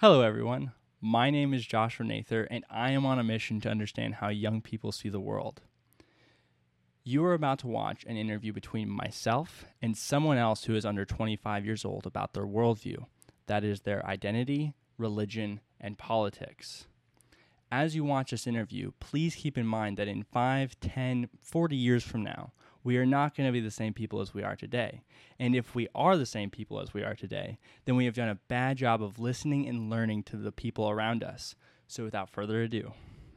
Hello, everyone. My name is Joshua Nather, and I am on a mission to understand how young people see the world. You are about to watch an interview between myself and someone else who is under 25 years old about their worldview that is, their identity, religion, and politics. As you watch this interview, please keep in mind that in 5, 10, 40 years from now, we are not going to be the same people as we are today. And if we are the same people as we are today, then we have done a bad job of listening and learning to the people around us. So without further ado,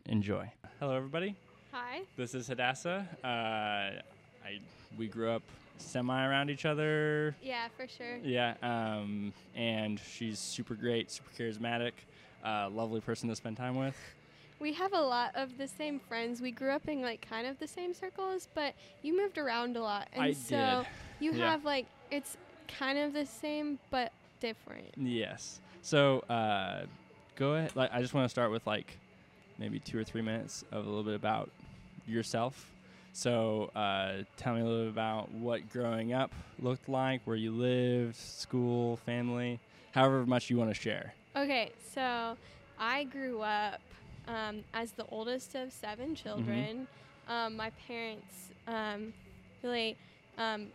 enjoy. Hello, everybody. Hi. This is Hadassa. Uh, I we grew up semi around each other. Yeah, for sure. Yeah, um, and she's super great, super charismatic, uh, lovely person to spend time with. We have a lot of the same friends. We grew up in like kind of the same circles, but you moved around a lot, and I so did. you Yeah. have like it's kind of the same but different. Yes. So uh, go ahead. Like, I just want to start with like maybe two or three minutes of a little bit about yourself. So uh, tell me a little bit about what growing up looked like, where you lived, school, family, however much you want to share. Okay, so I grew up um, as the oldest of seven children. Um, my parents um, really um,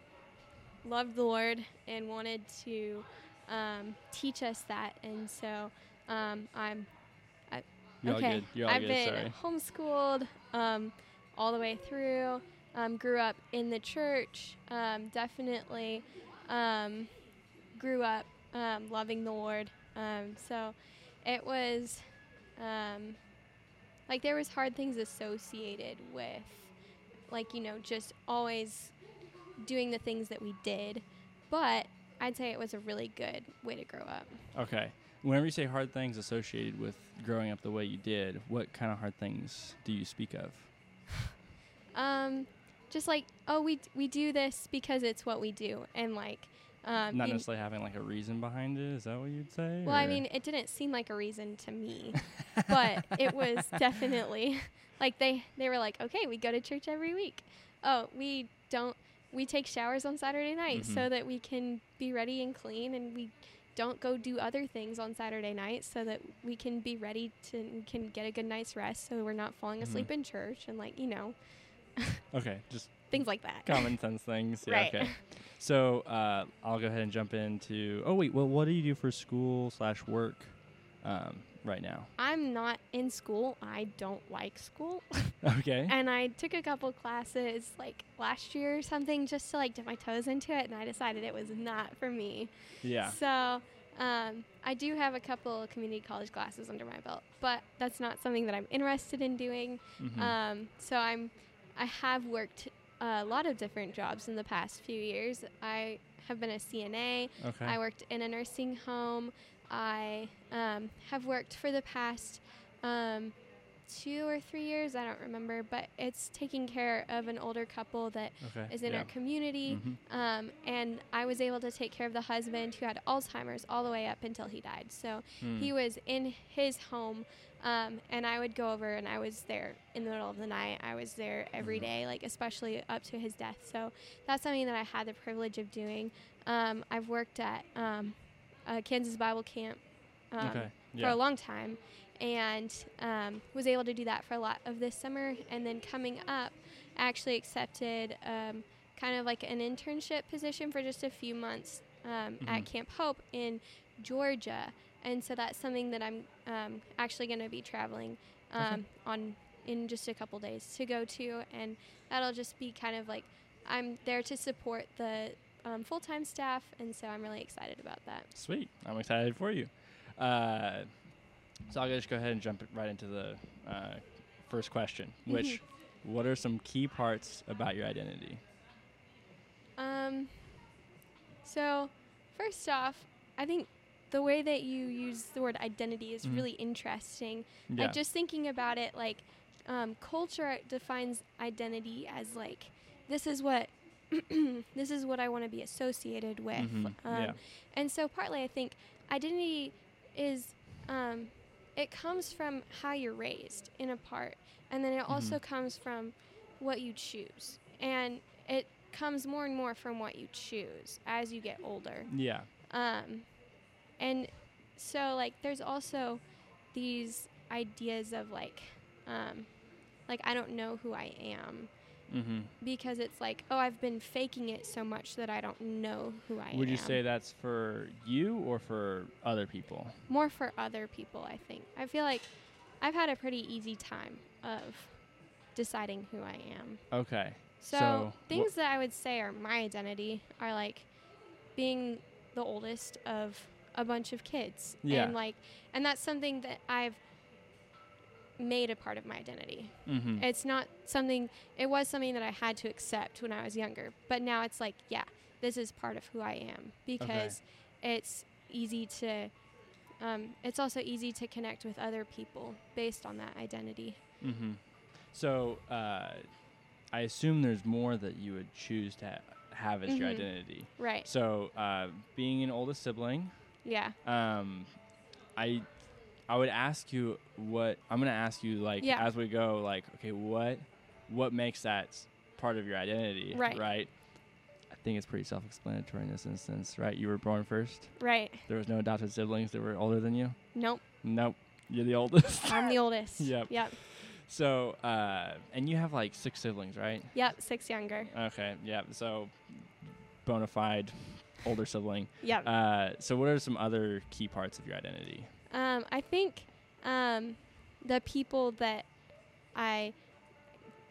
loved the Lord and wanted to um, teach us that, and so um, I'm You're okay. all good. You're all I've good. been Sorry. homeschooled um, all the way through. Um, grew up in the church. Um, definitely um, grew up um, loving the Lord. Um, so it was um, like there was hard things associated with, like you know, just always doing the things that we did. But I'd say it was a really good way to grow up. Okay. Whenever you say hard things associated with growing up the way you did, what kind of hard things do you speak of? Um, just like oh we d- we do this because it's what we do and like um Not necessarily having like a reason behind it. Is that what you'd say? well I mean it didn't seem like a reason to me but it was definitely like they they were like okay we go to church every week oh we don't we take showers on Saturday night Mhm. so that we can be ready and clean and we don't go do other things on Saturday night so that we can be ready to can get a good night's rest so we're not falling Mhm. asleep in church and like you know Okay, just things like that common sense things. Yeah, Right. Okay. So uh, I'll go ahead and jump into. Oh wait, well, what do you do for school slash work um, right now? I'm not in school. I don't like school. Okay. and I took a couple classes like last year or something just to like dip my toes into it and I decided it was not for me. Yeah. So um, I do have a couple community college classes under my belt, but that's not something that I'm interested in doing. Mhm. Um, so I'm I have worked a lot of different jobs in the past few years. I have been a CNA. okay. I worked in a nursing home. I um, have worked for the past um, two or three years, I don't remember, but it's taking care of an older couple that okay. is in yeah. our community. Mhm. Um, and I was able to take care of the husband who had Alzheimer's all the way up until he died. So Hmm. he was in his home. Um, and I would go over and I was there in the middle of the night. I was there every Mhm. day, like especially up to his death. So that's something that I had the privilege of doing. Um, I've worked at um, a Kansas Bible camp um, okay. for a long time and um, was able to do that for a lot of this summer. And then coming up, I actually accepted um, kind of like an internship position for just a few months um, at Mhm. Camp Hope in Georgia. And so that's something that I'm um, actually going to be traveling Okay. um, on in just a couple days to go to. And that'll just be kind of like I'm there to support the um, full time staff. And so I'm really excited about that. Sweet. I'm excited for you. Uh, so I'll just go ahead and jump right into the uh, first question, which what are some key parts about your identity? Um, so, first off, I think the way that you use the word identity is Mhm. really interesting. Yeah. Like, just thinking about it, like, um, culture defines identity as, like, this is what. this is what I want to be associated with. Mhm. Um, yeah. And so, partly, I think identity is, um, it comes from how you're raised in a part. And then it also comes from what you choose. And it comes more and more from what you choose as you get older. Yeah. Um, and so like there's also these ideas of like um like I don't know who I am Mm-hmm. because it's like oh I've been faking it so much that I don't know who I am. Would you say that's for you or for other people? more for other people, I think. I feel like I've had a pretty easy time of deciding who I am. Okay. So, So, wh- things that I would say are my identity are like being the oldest of a bunch of kids. Yeah. And like and that's something that I've made a part of my identity. Mm-hmm. It's not something it was something that I had to accept when I was younger, but now it's like, yeah, this is part of who I am because it's easy to um, it's also easy to connect with other people based on that identity. Mm-hmm. So, uh, I assume there's more that you would choose to ha- have as your Mhm. identity. Right. So, uh, being an oldest sibling, Yeah. um, I, I would ask you what I'm gonna ask you like Yeah. as we go. Like, okay, what, what makes that part of your identity? Right. Right. I think it's pretty self-explanatory in this instance, right? You were born first. Right. There was no adopted siblings that were older than you. Nope. Nope. You're the oldest. I'm the oldest. Yep. Yep. So, uh, and you have like six siblings, right? Yep. Six younger. Okay, yep So, bona fide older sibling. Yep. Uh, so, what are some other key parts of your identity? Um, I think um, the people that I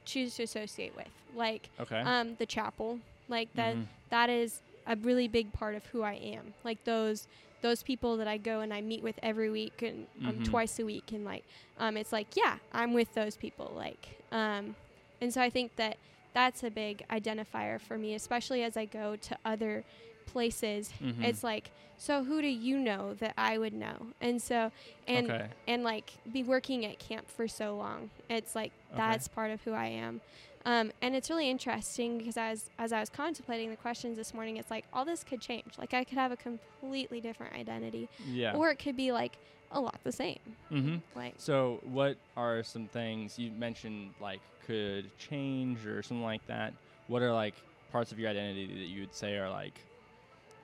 choose to associate with, like Okay. um, the chapel, like that. Mhm. That is a really big part of who I am. Like those those people that I go and I meet with every week and um, Mhm. twice a week, and like um, it's like yeah, I'm with those people. Like um, and so I think that that's a big identifier for me, especially as I go to other places. Mhm. It's like so who do you know that I would know? And so and okay. and like be working at camp for so long. It's like Okay. that's part of who I am. Um, and it's really interesting because as as I was contemplating the questions this morning, it's like all this could change. Like I could have a completely different identity, Yeah. or it could be like a lot the same. mm-hmm. Like So, what are some things you mentioned like could change or something like that? What are like parts of your identity that you would say are like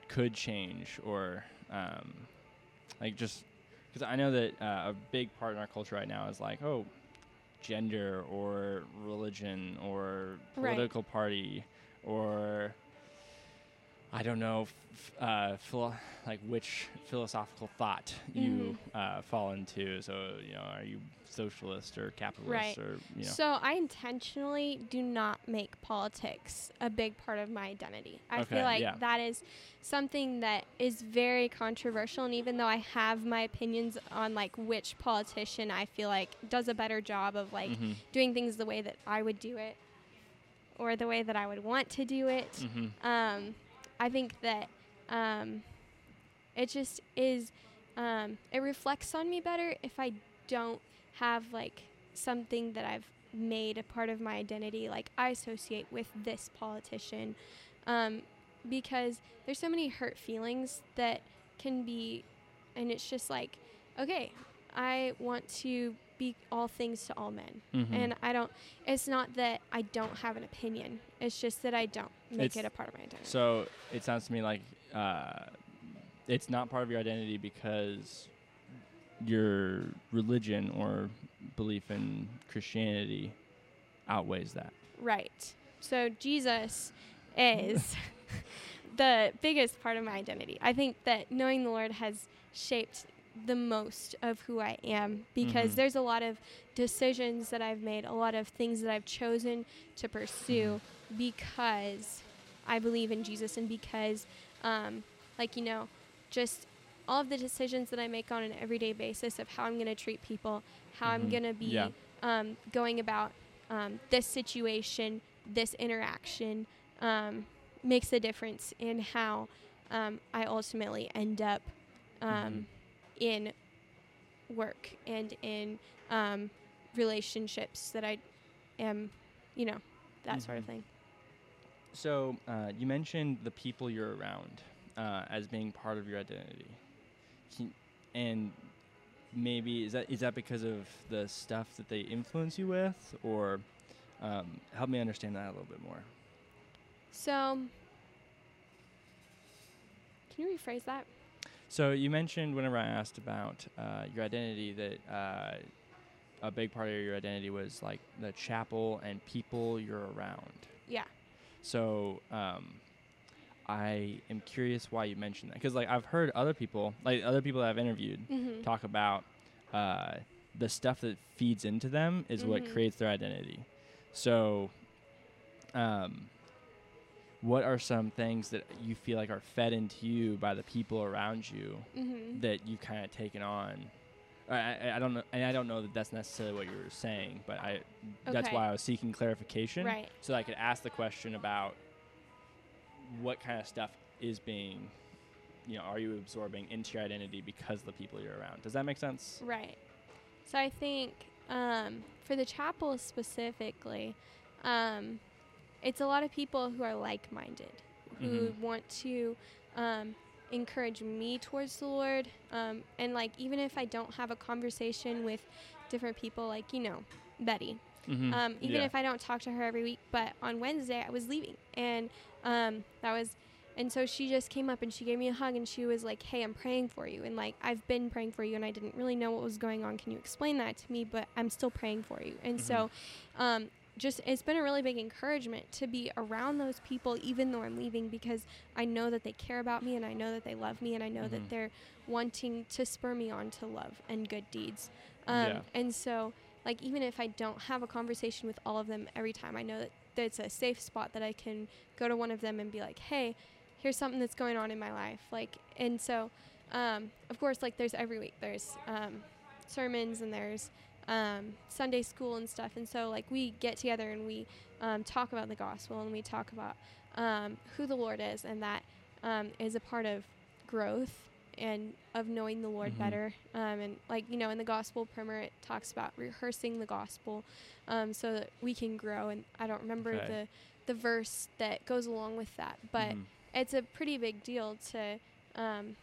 could change or um, like just because I know that uh, a big part in our culture right now is like oh gender or religion or Right. political party or I don't know f- uh, philo- like which philosophical thought you uh, fall into. So you know, are you socialist or capitalist Right. or you know? so, I intentionally do not make politics a big part of my identity. I Okay, feel like yeah. that is something that is very controversial, and even though I have my opinions on like which politician I feel like does a better job of like Mhm, doing things the way that I would do it or the way that I would want to do it. mhm. Um, I think that um, it just is, um, it reflects on me better if I don't have like something that I've made a part of my identity, like I associate with this politician. Um, because there's so many hurt feelings that can be, and it's just like, okay, I want to be all things to all men. Mhm. And I don't, it's not that I don't have an opinion. It's just that I don't make It's- it a part of my identity. So it sounds to me like uh, it's not part of your identity because your religion or belief in Christianity outweighs that. right. So Jesus is the biggest part of my identity. I think that knowing the Lord has shaped the most of who I am because Mhm. there's a lot of decisions that I've made, a lot of things that I've chosen to pursue because I believe in Jesus and because, um, like, you know, just all of the decisions that I make on an everyday basis of how I'm going to treat people, how I'm Mhm. going to be Yeah. um, going about um, this situation, this interaction, um, makes a difference in how um, I ultimately end up um, in work and in um, relationships that I am, you know, that sort of Mhm. thing. So uh, you mentioned the people you're around uh, as being part of your identity, and maybe is that is that because of the stuff that they influence you with, or um, help me understand that a little bit more. So, can you rephrase that? So you mentioned whenever I asked about uh, your identity that uh, a big part of your identity was like the chapel and people you're around. Yeah. So um, I am curious why you mentioned that because like I've heard other people, like other people that I've interviewed, Mm-hmm. talk about uh, the stuff that feeds into them is what Mhm. creates their identity. So, um, what are some things that you feel like are fed into you by the people around you Mm-hmm. that you've kind of taken on? I, I, I don't know, and I don't know that that's necessarily what you were saying, but I that's Okay. why I was seeking clarification, Right. so I could ask the question about what kind of stuff is being, you know, are you absorbing into your identity because of the people you're around? Does that make sense? Right. So I think um, for the chapel specifically, um, it's a lot of people who are like-minded, who Mhm. want to um, encourage me towards the Lord, um, and like even if I don't have a conversation with different people, like you know, Betty, Mm-hmm. um, even if I don't talk to her every week. But on Wednesday, I was leaving, and um, that was, and so she just came up and she gave me a hug, and she was like, "Hey, I'm praying for you," and like I've been praying for you, and I didn't really know what was going on. Can you explain that to me? But I'm still praying for you, and so, um, just it's been a really big encouragement to be around those people, even though I'm leaving, because I know that they care about me, and I know that they love me, and I know Mhm. that they're wanting to spur me on to love and good deeds. Um, Yeah. And so, like, even if I don't have a conversation with all of them every time, I know that there's a safe spot that I can go to one of them and be like, hey, here's something that's going on in my life. Like, and so, um, of course, like, there's every week, there's um, sermons and there's um, Sunday school and stuff. And so, like, we get together and we um, talk about the gospel and we talk about um, who the Lord is, and that um, is a part of growth and of knowing the Lord Mhm. better. Um, and like you know, in the gospel primer, it talks about rehearsing the gospel, um, so that we can grow. And I don't remember Okay. the the verse that goes along with that, but Mhm. it's a pretty big deal to um,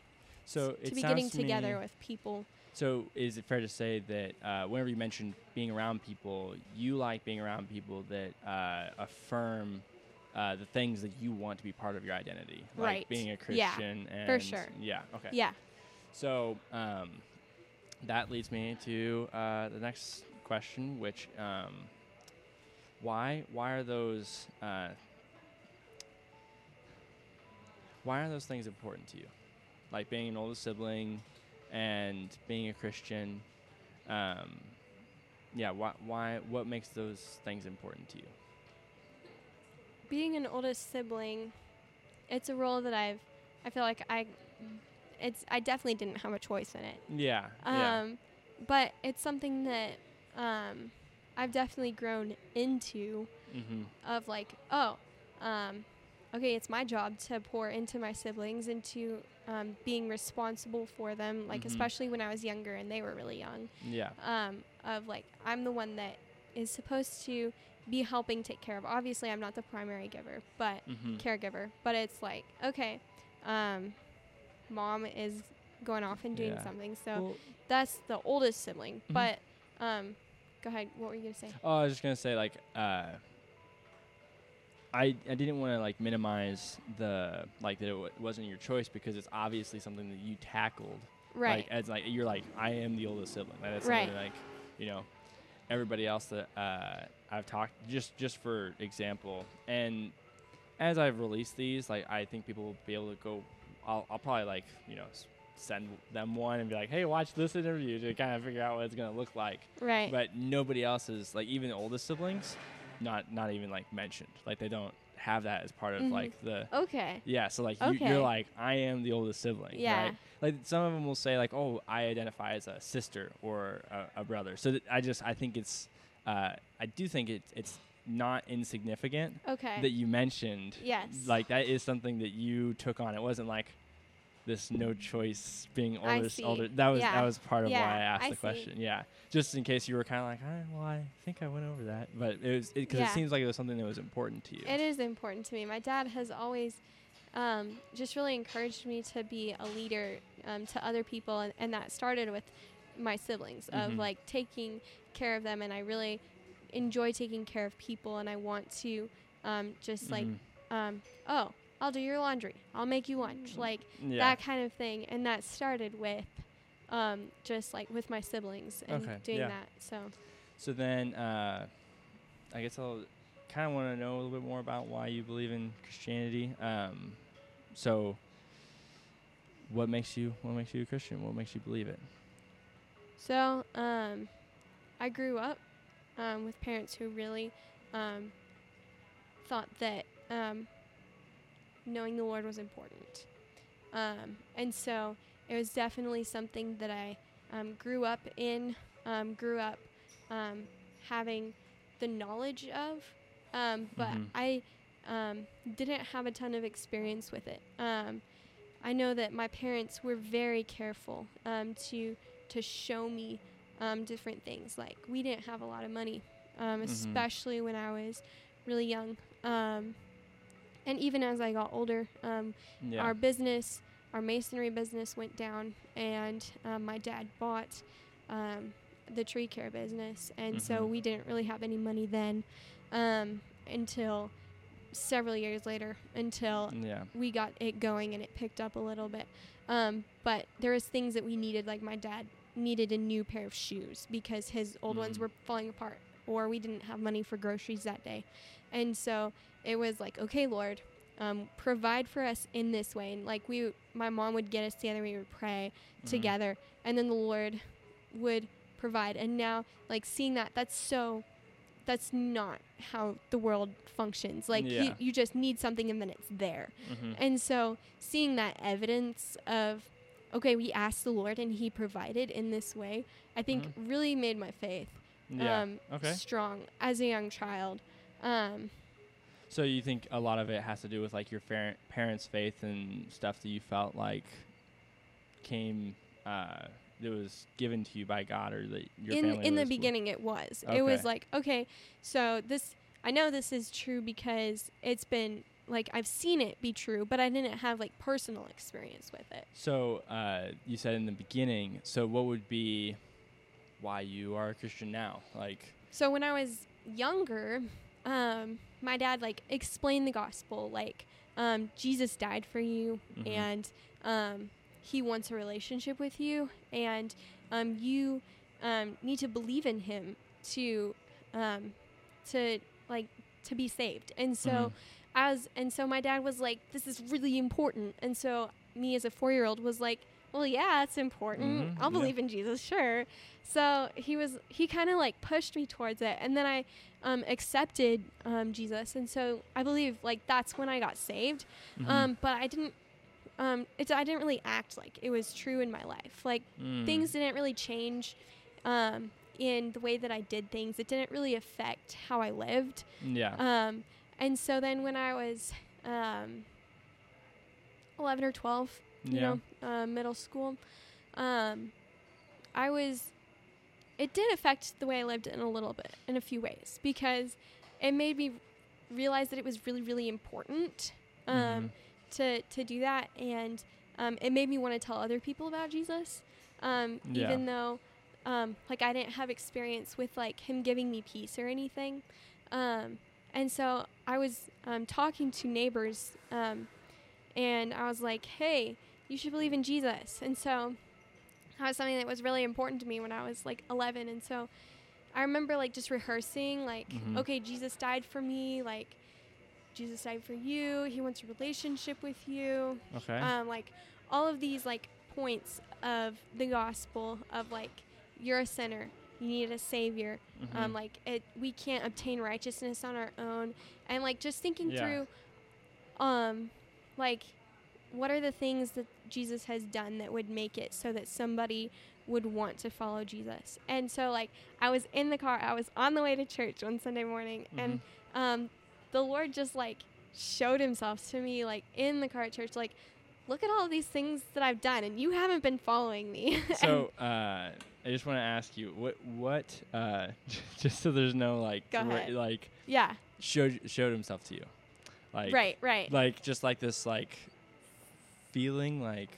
so to be getting to together with people. So is it fair to say that uh, whenever you mentioned being around people, you like being around people that uh, affirm uh, the things that you want to be part of your identity, like Right. being a Yeah, Christian and for sure. Yeah. Okay. Yeah. So um, that leads me to uh, the next question, which um, why why are those uh, why are those things important to you? Like being an older sibling and being a Christian. Um, yeah. Why why what makes those things important to you? being an oldest sibling, it's a role that I've, I feel like I, it's I definitely didn't have a choice in it. Yeah. Um, yeah. but it's something that um, I've definitely grown into Mm-hmm. of like, oh, um, okay, it's my job to pour into my siblings, into um, being responsible for them, like Mhm. especially when I was younger and they were really young. Yeah. Um, of like, I'm the one that is supposed to be helping take care of. Obviously, I'm not the primary giver, but Mm-hmm. caregiver. But it's like, okay, um, mom is going off and doing Yeah. something, so Well, that's the oldest sibling. Mhm. But um, go ahead. What were you gonna say? Oh, I was just gonna say like uh, I I didn't want to like minimize the like that it w- wasn't your choice because it's obviously something that you tackled. Right. Like as like you're like I am the oldest sibling. Like, that's Right. something like you know everybody else that uh, I've talked just just for example and as I've released these like I think people will be able to go. I'll I'll probably like you know. Send them one and be like, "Hey, watch this interview to kind of figure out what it's gonna look like." right. but nobody else is like even the oldest siblings not not even like mentioned like they don't have that as part of Mhm. like the okay. yeah so like you, Okay. you're like i am the oldest sibling Yeah. right like some of them will say like oh i identify as a sister or a, a brother so th- i just i think it's uh, i do think it, it's not insignificant Okay. that you mentioned yes. like that is something that you took on it wasn't like this no choice being older older that was Yeah. that was part of Yeah, why I asked I the see. question yeah just in case you were kind of like "Ah, well I think I went over that but it was because it, Yeah. seems like it was something that was important to you It is important to me. My dad has always um, just really encouraged me to be a leader um, to other people, and, and that started with my siblings of Mhm. like taking care of them, and I really enjoy taking care of people, and I want to um, just like Mhm. um, oh I'll do your laundry. I'll make you lunch. Like Yeah. that kind of thing. And that started with um, just like with my siblings and Okay, doing yeah. that. So So then, uh, I guess I'll kind of want to know a little bit more about why you believe in Christianity. Um, so, what makes you what makes you a Christian? What makes you believe it? So, um, I grew up um, with parents who really um, thought that um, knowing the Lord was important. Um, and so it was definitely something that I um, grew up in, um, grew up um, having the knowledge of, um, but Mhm. I um, didn't have a ton of experience with it. Um, I know that my parents were very careful um, to to show me um, different things. Like we didn't have a lot of money, um, Mhm. especially when I was really young. And even as I got older, um, Yeah. our business, our masonry business, went down, and um, my dad bought um, the tree care business, and so Mhm. we didn't really have any money then um, until several years later, until yeah. we got it going and it picked up a little bit. Um, but there was things that we needed, like my dad needed a new pair of shoes because his old ones Mm. were falling apart, or we didn't have money for groceries that day, and so it was like, okay, Lord, um, provide for us in this way. And like we, my mom would get us together, we would pray Mhm. together, and then the Lord would provide. And now, like seeing that, that's so. That's not how the world functions. Like Yeah. you, you just need something and then it's there. Mhm. And so seeing that evidence of, okay, we asked the Lord and He provided in this way, I think really made my faith Yeah. um, okay. strong as a young child. Um, So you think a lot of it has to do with like your fer- parents' faith and stuff that you felt like came uh, that was given to you by God or that your in family in the beginning, it was. It was like, okay, so this I know this is true because it's been like I've seen it be true, but I didn't have like personal experience with it. So uh, you said in the beginning. So what would be why you are a Christian now? Like, So when I was younger, um, my dad like explained the gospel, like um, Jesus died for you, Mhm. and um, he wants a relationship with you, and um, you um, need to believe in him to um, to like to be saved. And so Mhm. as and so my dad was like, "This is really important," and so me as a four year old was like, "Well, yeah, it's important. Mhm, I'll yeah. believe in Jesus, sure." So he was he kind of like pushed me towards it, and then I um, accepted um, Jesus, and so I believe like that's when I got saved. Mhm. Um, but I didn't. Um, it's I didn't really act like it was true in my life. Like Mm. things didn't really change um, in the way that I did things. It didn't really affect how I lived. Yeah. Um, and so then when I was um, 11 or 12, you yeah. know, uh, middle school, um, I was, it did affect the way I lived in a little bit, in a few ways, because it made me realize that it was really, really important um, Mhm. to, to do that. And um, it made me want to tell other people about Jesus, um, Yeah. even though, um, like, I didn't have experience with, like, him giving me peace or anything. Um, and so I was um, talking to neighbors, um, and I was like, "Hey, you should believe in Jesus." And so that was something that was really important to me when I was like 11. And so I remember like just rehearsing, like, Mhm. "Okay, Jesus died for me. Like, Jesus died for you. He wants a relationship with you." Okay. um, like all of these like points of the gospel of like you're a sinner you need a savior um, Mhm. like it we can't obtain righteousness on our own and like just thinking Yeah. through um like what are the things that jesus has done that would make it so that somebody would want to follow jesus and so like i was in the car i was on the way to church one sunday morning and Mhm. um, the Lord just like showed himself to me like in the car at church, like, look at all these things that I've done and you haven't been following me. So uh, I just want to ask you what what uh, just so there's no like Go ra- ahead. like yeah, showed showed himself to you, like right, right. like just like this like feeling like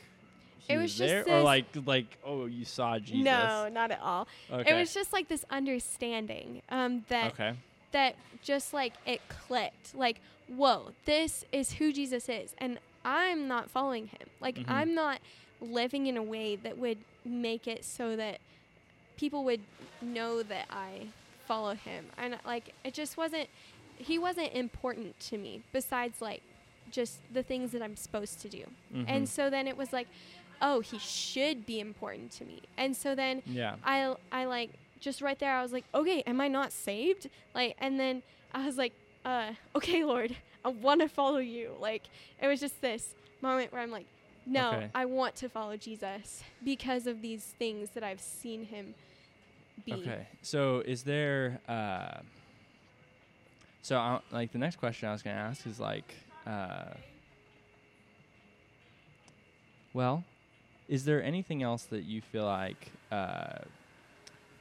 he It was just there or like like oh you saw Jesus No, not at all. okay It was just like this understanding um, that okay that just like it clicked. Like, whoa, this is who Jesus is. And I'm not following him. Like, Mhm. I'm not living in a way that would make it so that people would know that I follow him. And like, it just wasn't, he wasn't important to me besides like just the things that I'm supposed to do. Mhm. And so then it was like, oh, he should be important to me. And so then yeah. I I like just right there I was like, okay, am I not saved? Like and then I was like, uh, okay, Lord, I want to follow you. Like it was just this moment where I'm like, no, Okay. I want to follow Jesus because of these things that I've seen him be. Okay. So is there uh so I, like the next question I was going to ask is like uh well, is there anything else that you feel like uh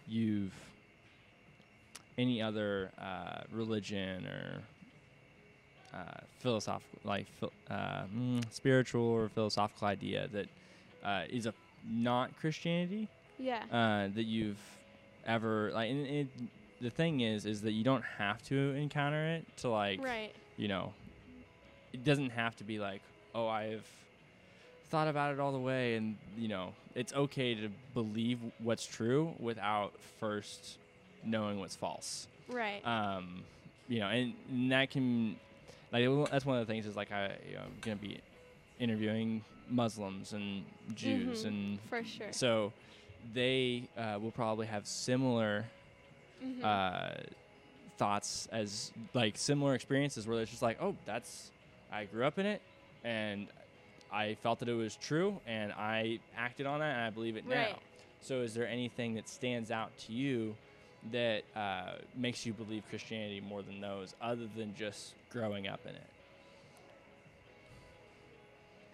you've any other uh religion or uh, philosophical, like uh, mm, spiritual or philosophical idea that uh, is a not Christianity Yeah. uh, that you've ever like and it, the thing is is that you don't have to encounter it to like right. you know it doesn't have to be like oh i've thought about it all the way and you know it's okay to believe what's true without first knowing what's false Right. um you know and, and that can like that's one of the things is like i you know i'm gonna be interviewing muslims and jews Mhm. and For sure. so they uh, will probably have similar Mhm. uh, thoughts as like similar experiences where it's just like, oh, that's I grew up in it and I felt that it was true and I acted on that and I believe it now. So is there anything that stands out to you that uh, makes you believe Christianity more than those, other than just growing up in it?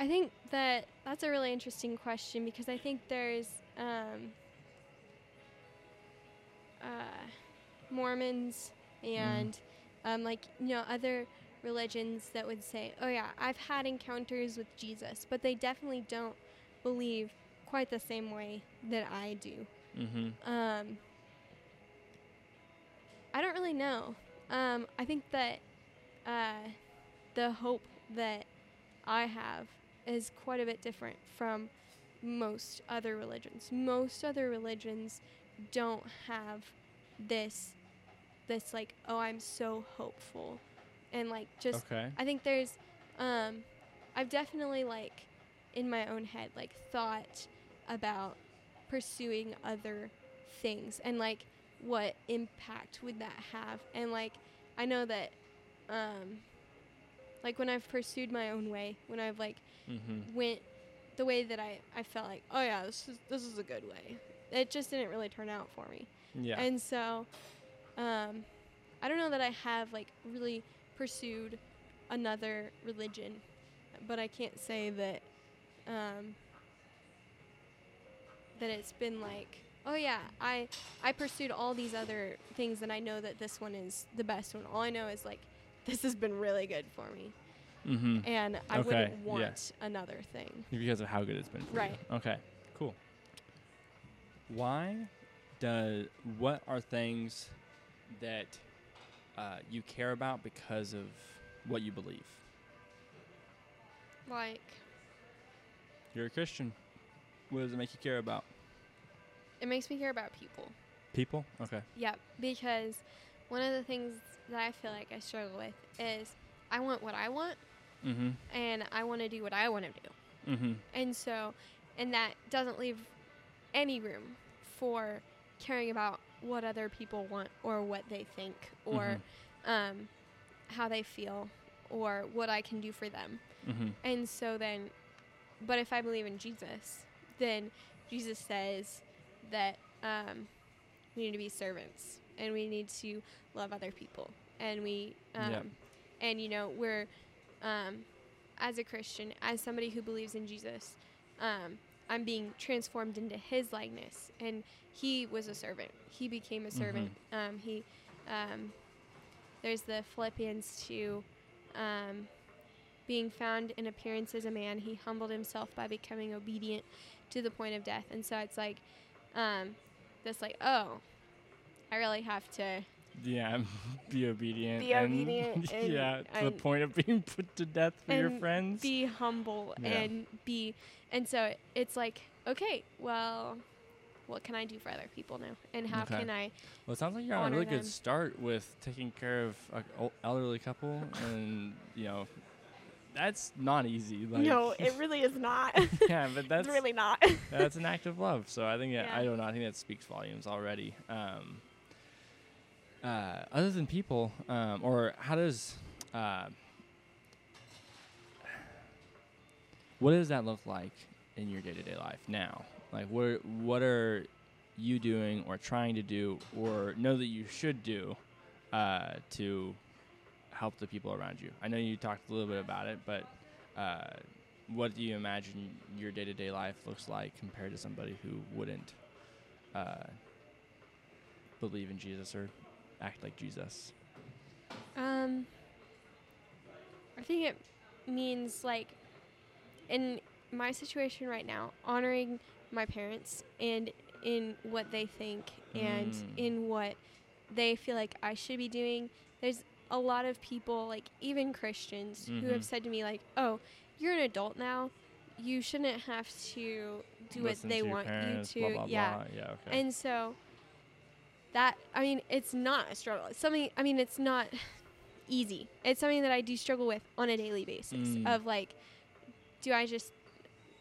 I think that that's a really interesting question because I think there's um, uh, Mormons and um, like you know other religions that would say, "Oh yeah, I've had encounters with Jesus," but they definitely don't believe quite the same way that I do. Mm-hmm. Um, I don't really know. Um, I think that uh, the hope that I have is quite a bit different from most other religions. Most other religions don't have this this like oh I'm so hopeful and like just Okay. I think there's um I've definitely like in my own head like thought about pursuing other things and like what impact would that have and like I know that um like when I've pursued my own way when I've like Mm-hmm. went the way that I, I felt like oh yeah this is this is a good way it just didn't really turn out for me Yeah. and so, um, I don't know that I have like really pursued another religion, but I can't say that um, that it's been like, oh yeah, I I pursued all these other things, and I know that this one is the best one. All I know is like this has been really good for me, mm-hmm. and I Okay, wouldn't yeah. want another thing. because of how good it's been for Right. you. Okay, cool. Why does what are things that uh, you care about because of what you believe? Like You're a Christian. What does it make you care about? it makes me care about people. People. Okay. Yep, because one of the things that I feel like I struggle with is I want what I want Mm-hmm. and I want to do what I want to do. Mm-hmm. And so, and that doesn't leave any room for caring about what other people want or what they think or um, how they feel or what I can do for them. Mm-hmm. And so then, but if I believe in Jesus, then Jesus says that um, we need to be servants and we need to love other people. And we, um, Yep. and you know, we're, um, as a Christian, as somebody who believes in Jesus, um, I'm being transformed into his likeness. And he was a servant, he became a servant. Um, he, um, there's the Philippians 2. Um, being found in appearance as a man, he humbled himself by becoming obedient to the point of death. And so it's like, um, this like, oh, I really have to Yeah, be obedient. Be and- obedient and- yeah, to the point of being put to death for your friends. be humble Yeah. and be and so it's like okay well what can i do for other people now and how Okay. can i well, it sounds like you're on a really good start with taking care of an elderly couple, and you know, that's not easy. Like, no it really is not yeah, but that's it's really not that's an act of love. So I think that, I don't know. I think that speaks volumes already. Um, uh, other than people, um, or how does uh, what does that look like in your day to day life now? Like, what what are you doing or trying to do or know that you should do uh, to help the people around you? I know you talked a little bit about it, but uh, what do you imagine your day to day life looks like compared to somebody who wouldn't uh, believe in Jesus or act like Jesus? um i think it means like in my situation right now honoring my parents and in what they think and Mm. in what they feel like I should be doing. There's a lot of people, like even Christians, who Mhm. have said to me, like, "Oh, you're an adult now. You shouldn't have to do what they want parents, you to." Blah, blah, yeah, Blah. Yeah. Okay. and so that I mean, it's not a struggle. It's something. I mean, it's not easy. It's something that I do struggle with on a daily basis. Mm. Of like, do I just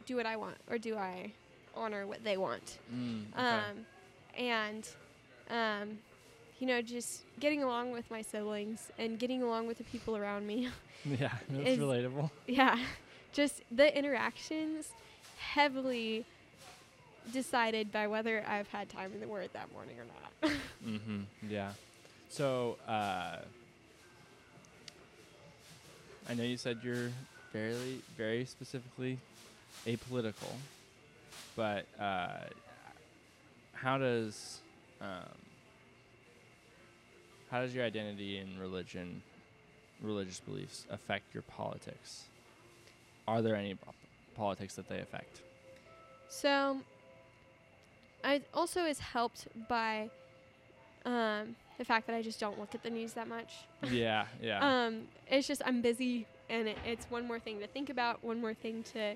do what I want, or do I honor what they want? Mm, okay. Um, and, um, you know, just getting along with my siblings and getting along with the people around me. yeah, that's relatable. yeah, just the interactions heavily decided by whether I've had time in the Word that morning or not. Mm-hmm. Yeah. So, uh, I know you said you're very, very specifically apolitical, but uh, how does um, how does your identity and religion, religious beliefs, affect your politics? Are there any po- politics that they affect? So, I also is helped by um, the fact that I just don't look at the news that much. yeah, yeah. Um, it's just I'm busy, and it, it's one more thing to think about, one more thing to.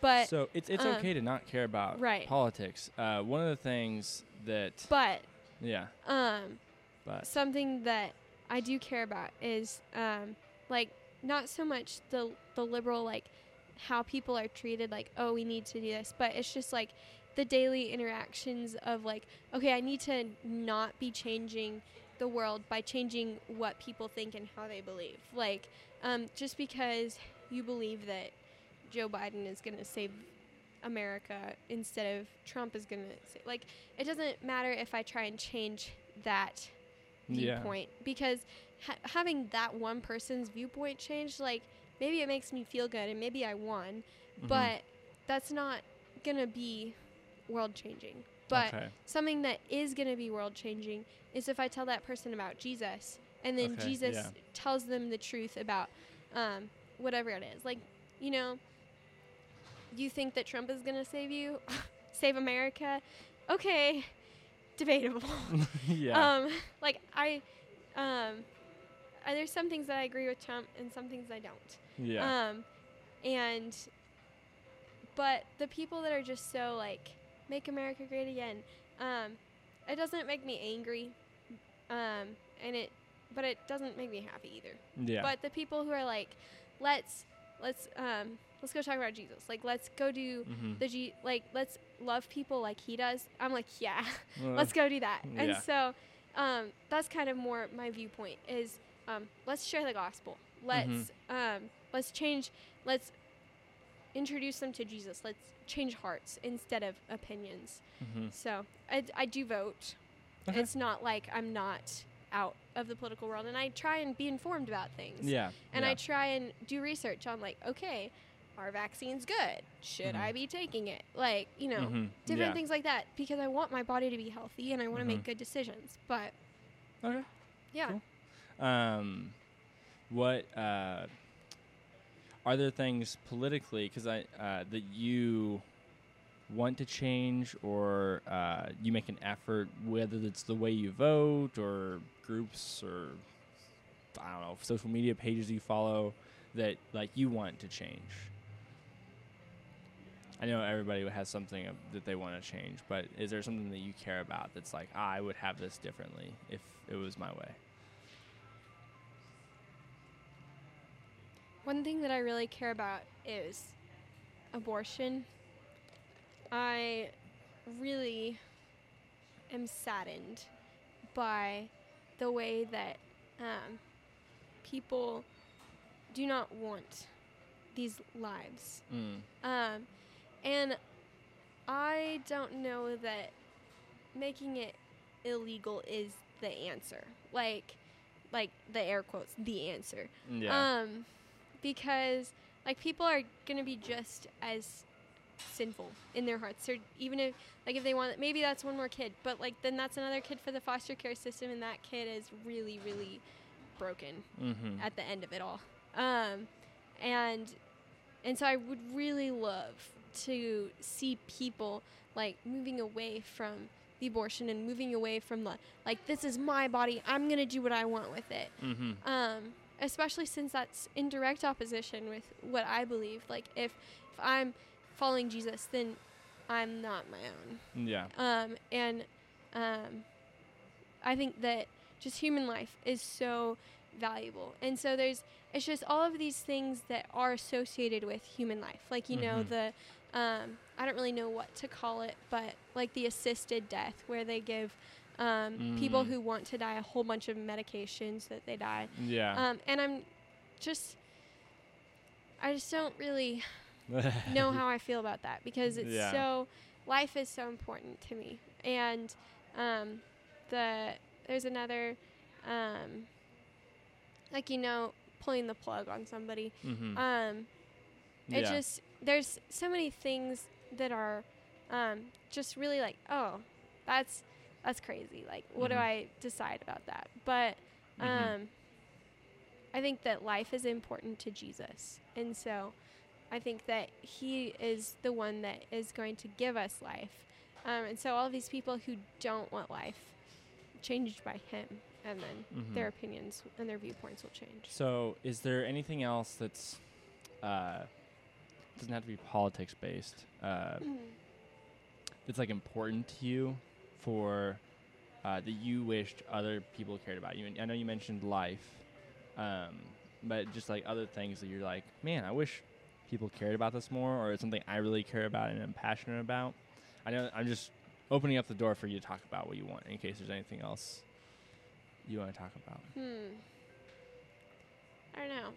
But so it's it's um, okay to not care about right. politics. Uh, one of the things that but yeah, um, but something that I do care about is um, like not so much the the liberal like how people are treated like oh we need to do this but it's just like the daily interactions of like okay I need to not be changing the world by changing what people think and how they believe. Like um, just because you believe that Joe Biden is going to save America instead of Trump is going to say like it doesn't matter if I try and change that yeah, viewpoint. Because ha- having that one person's viewpoint change like maybe it makes me feel good and maybe I won Mhm. but that's not gonna be world changing but okay. something that is gonna be world changing is if I tell that person about Jesus and then Okay, Jesus yeah. tells them the truth about um, whatever it is like you know you think that Trump is gonna save you save America okay debatable yeah, um, like I, um, uh, there's some things that I agree with Trump and some things I don't. yeah, Um, and, but the people that are just so like, make America great again, um, it doesn't make me angry, um, and it, but it doesn't make me happy either. yeah. But the people who are like, let's, let's, um, let's go talk about Jesus. Like, let's go do Mhm. the G, like, let's love people like he does. I'm like, yeah Well, let's go do that. Yeah. And so um, that's kind of more my viewpoint is um, let's share the gospel. Let's Mhm. um, let's change. Let's introduce them to Jesus. Let's change hearts instead of opinions. mhm. So I, I do vote. Okay. It's not like I'm not out of the political world, and I try and be informed about things. yeah, And yeah. I try and do research on like, okay, are vaccines good? Should Mhm. I be taking it? Like, you know, Mhm. different yeah. things like that because I want my body to be healthy and I want to make good decisions. But Okay. yeah, Cool. Um, what uh, are there things politically? Because I uh, that you want to change or uh, you make an effort, whether it's the way you vote or groups or I don't know social media pages you follow that like you want to change? I know everybody has something that they want to change, but is there something that you care about that's like ah, I would have this differently if it was my way? One thing that I really care about is abortion. I really am saddened by the way that um, people do not want these lives. Mm. Um, and I don't know that making it illegal is the answer. Like, like the air quotes, the answer. Yeah. Um, because like people are gonna be just as sinful in their hearts. Or even if like if they want, maybe that's one more kid, but like then that's another kid for the foster care system, and that kid is really, really broken mm-hmm. at the end of it all. Um, and and so I would really love to see people like moving away from the abortion and moving away from the like this is my body. I'm gonna do what I want with it. mm-hmm. Um, especially since that's in direct opposition with what I believe. Like if if I'm following Jesus, then I'm not my own. Yeah. Um, and um, I think that just human life is so valuable. And so there's, it's just all of these things that are associated with human life. Like, you know, Mhm. the, um, I don't really know what to call it, but like the assisted death where they give um, people Mm. who want to die a whole bunch of medications that they die. Yeah. Um, and I'm just, I just don't really know how I feel about that because it's Yeah. so life is so important to me. And um, the there's another um, like you know pulling the plug on somebody. mm-hmm. Um, it yeah. just there's so many things that are um, just really like oh that's that's crazy. Like what Mhm. do I decide about that? But Mhm. um, I think that life is important to Jesus, and so I think that He is the one that is going to give us life. Um, and so all these people who don't want life, changed by Him, and then Mhm. their opinions and their viewpoints will change. So, is there anything else that's uh, doesn't have to be politics based? Uh, that's like important to you for uh, that you wished other people cared about you. And I know you mentioned life, um, but just like other things that you're like, man, I wish people cared about this more, or it's something I really care about and I'm passionate about. I know I'm just opening up the door for you to talk about what you want, in case there's anything else you want to talk about. Hmm. I don't know.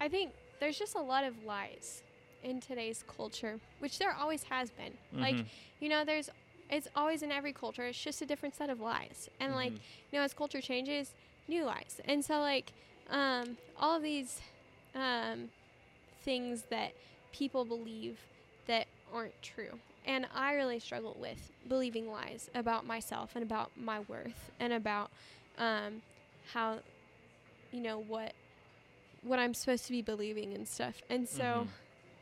I think there's just a lot of lies in today's culture, which there always has been. Like, Mhm. you know, there's it's always in every culture. It's just a different set of lies. And like, Mhm. you know, as culture changes, new lies. And so like um all of these um things that people believe that aren't true. And I really struggle with believing lies about myself and about my worth and about um, how, you know, what what I'm supposed to be believing and stuff. And so, Mhm.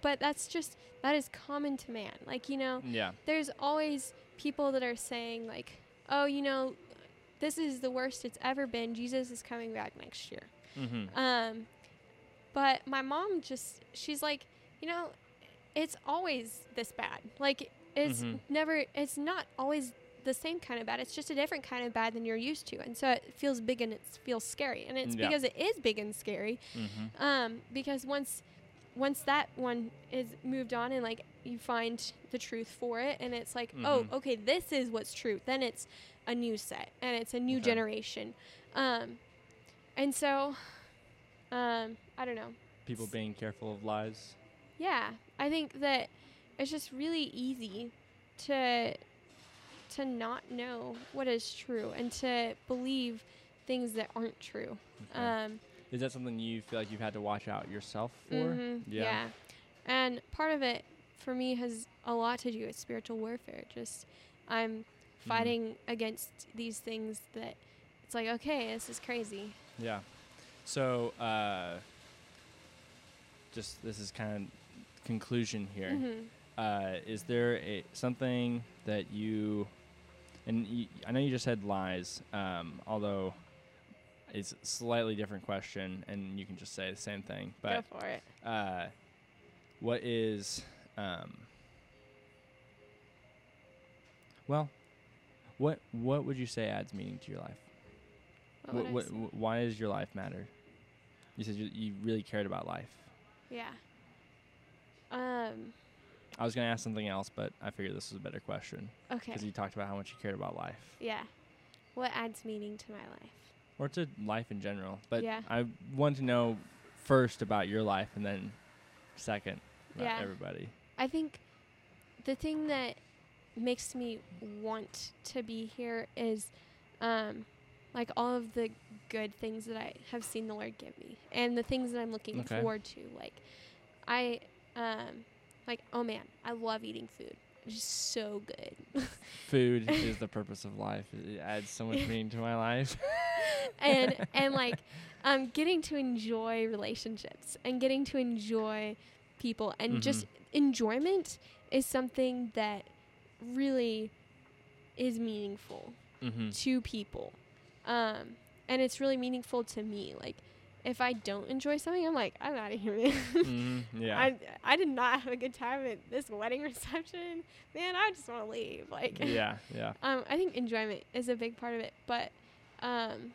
but that's just that is common to man. Like you know, yeah, there's always people that are saying like, oh, you know, this is the worst it's ever been. Jesus is coming back next year. mm-hmm. Um, but my mom just, she's like, you know, it's always this bad. Like, it's Mhm. never, it's not always the same kind of bad. It's just a different kind of bad than you're used to. And so it feels big and it feels scary. And it's Yeah. because it is big and scary. Mm-hmm. Um, because once, once that one is moved on and like you find the truth for it and it's like, Mhm. oh, okay, this is what's true. Then it's a new set and it's a new Okay. generation. Um, and so, um, I don't know. People being careful of lies. Yeah, I think that it's just really easy to to not know what is true and to believe things that aren't true. Okay. Um, Is that something you feel like you've had to watch out yourself for? mhm, Yeah. yeah. And part of it for me has a lot to do with spiritual warfare. Just I'm Mm-hmm. fighting against these things that it's like, okay, this is crazy. Yeah. So, uh, just this is kind of conclusion here, Mhm. uh, is there a something that you and I know you just said lies, um, although it's a slightly different question, and you can just say the same thing. Go But for it. uh, what is um, well, what what would you say adds meaning to your life? What What, what, why does your life matter? You said you, you really cared about life. Yeah. Um. I was gonna ask something else, but I figured this was a better question Okay. because you talked about how much you cared about life, Yeah. What adds meaning to my life? or to life in general. But Yeah. I want to know first about your life, and then second about Yeah. everybody. I think the thing that makes me want to be here is um like all of the good things that I have seen the Lord give me and the things that I'm looking Okay. forward to. Like I um like oh man, I love eating food. It's just so good. Food is the purpose of life. It adds so much meaning to my life. and and like um getting to enjoy relationships and getting to enjoy people and Mhm. just enjoyment is something that really is meaningful mm-hmm. to people um and it's really meaningful to me like if i don't enjoy something i'm like i'm out of here man hmm Yeah. I, I did not have a good time at this wedding reception man i just want to leave like yeah. Yeah. um, I think enjoyment is a big part of it, but um,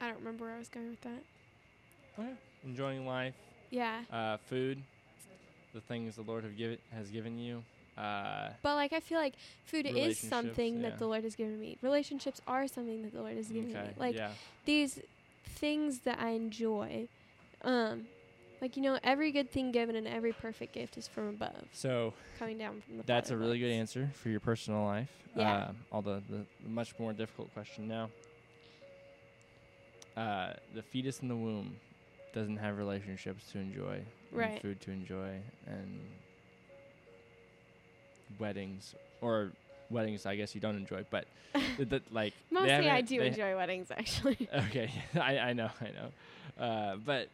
I don't remember where I was going with that. Okay. Enjoying life. Yeah, Uh, food. The things the Lord have given has given you. Uh, but like I feel like food is something yeah. that the Lord has given me. Relationships are something that the Lord has given okay. me. Like yeah. these things that I enjoy. Um, like you know, every good thing given and every perfect gift is from above, So coming down from the. that's a really good answer for your personal life. Yeah. Uh, although the, the much more difficult question now. Uh, the fetus in the womb doesn't have relationships to enjoy, and Right. food to enjoy, and weddings or weddings. I guess you don't enjoy, but th- th- like Mostly, I do enjoy weddings actually. Okay, I, I know, I know. Uh, but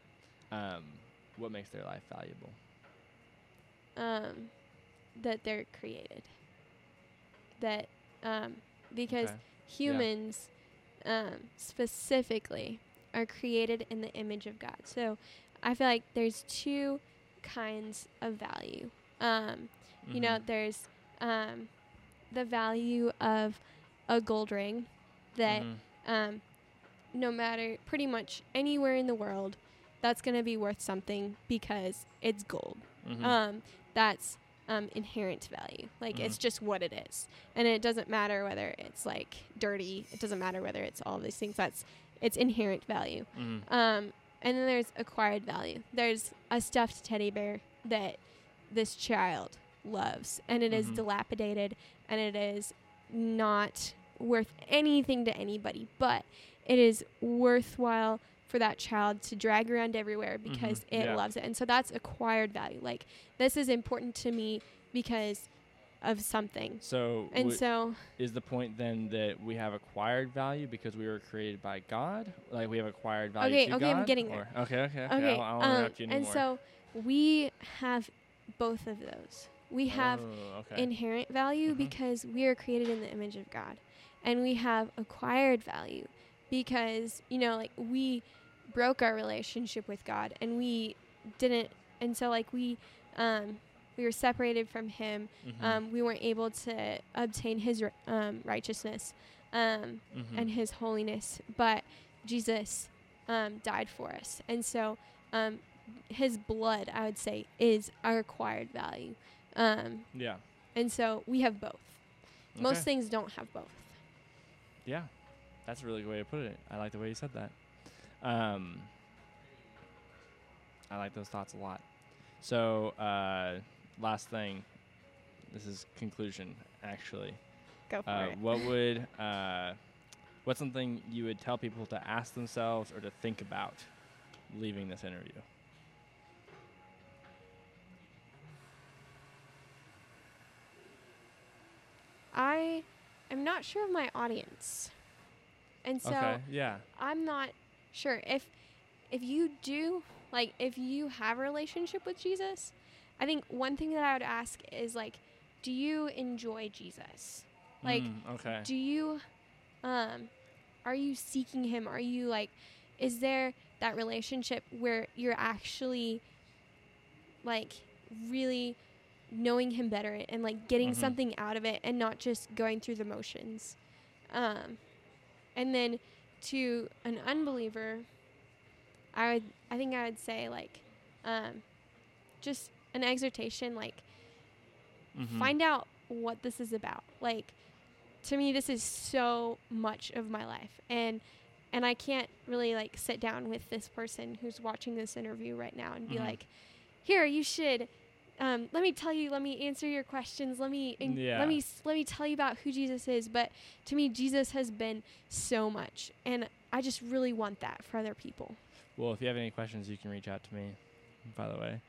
um, what makes their life valuable? um, that they're created. That um, because Okay. humans um, specifically are created in the image of God. So I feel like there's two kinds of value. Um, You know, Mhm. there's um, the value of a gold ring that Mhm. um, no matter pretty much anywhere in the world, that's going to be worth something because it's gold. Mhm. Um, that's um, inherent value. Like it's Mhm. just what it is, and it doesn't matter whether it's like dirty. It doesn't matter whether it's all these things. That's it's inherent value. Mhm. Um, and then there's acquired value. There's a stuffed teddy bear that this child loves, and it is Mhm. dilapidated, and it is not worth anything to anybody, but it is worthwhile for that child to drag around everywhere because Mhm. it Yeah. loves it. And so that's acquired value. Like this is important to me because of something. So, And w- so is the point then that we have acquired value because we were created by God? Like we have acquired value Okay, okay, I'm God? getting there. Or- Okay, okay, okay. Okay, I, I won't um, interrupt you and so we have both of those. We have Oh, okay. inherent value Mhm. because we are created in the image of God. And we have acquired value because, you know, like we broke our relationship with God and we didn't and so like we um we were separated from him. Mhm. Um we weren't able to obtain his um righteousness um Mhm. and his holiness, but Jesus um died for us. And so um his blood, I would say, is our acquired value. Um, yeah. and so we have both. Most things don't have both. Yeah, that's a really good way to put it. I like the way you said that. Um, I like those thoughts a lot. So, uh, last thing. This is conclusion, actually. Go for Uh, it. what would uh, what's something you would tell people to ask themselves or to think about leaving this interview? I am not sure of my audience. And so okay. Yeah. I'm not sure if if you do Like if you have a relationship with Jesus, I think one thing that I would ask is like, do you enjoy Jesus? Like, Mm, okay. do you um are you seeking him are you like is there that relationship where you're actually like really knowing him better and like getting Mhm. something out of it and not just going through the motions um and then to an unbeliever i would i think i would say like um just an exhortation like Mhm. find out what this is about like to me this is so much of my life and and i can't really like sit down with this person who's watching this interview right now and be Mhm. like here you should um, let me tell you let me answer your questions let me en- Yeah. let me let me tell you about who jesus is but to me jesus has been so much and i just really want that for other people Well, if you have any questions, you can reach out to me. By the way,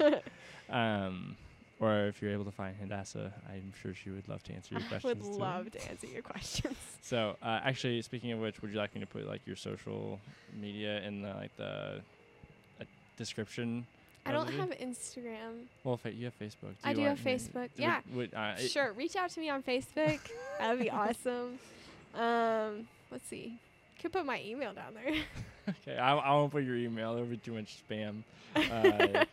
um, or if you're able to find Hadassa, I'm sure she would love to answer your i questions. would too. love to answer your questions So, uh, actually, speaking of which, would you like me to put like your social media in the like the uh, description? I don't have instagram Well, fa- you have Facebook. I do have Facebook, yeah. would, uh, sure reach out to me on facebook that'd be awesome um let's see could put my email down there Okay, I, I won't put your email. There'll be too much spam. Uh,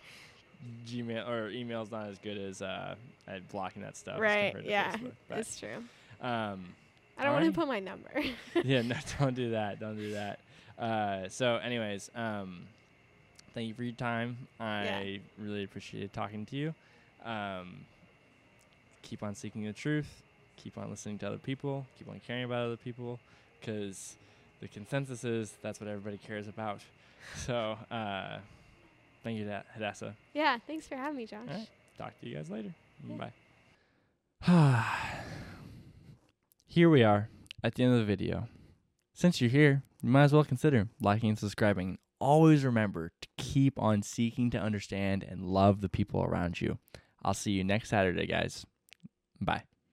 Gmail or email's not as good as uh, at blocking that stuff. right yeah Facebook, it's true um, i don't want to put my number yeah, no, don't do that. Don't do that. Uh, so, anyways, um, thank you for your time. I really appreciated talking to you. Um, keep on seeking the truth. Keep on listening to other people. Keep on caring about other people, because the consensus is that's what everybody cares about. So, uh, thank you, Da- Hadassa. yeah thanks for having me josh Alright. Talk to you guys later. Yeah. Bye. Here we are at the end of the video. Since you're here, you might as well consider liking and subscribing. Always remember to keep on seeking to understand and love the people around you. I'll see you next Saturday, guys. Bye.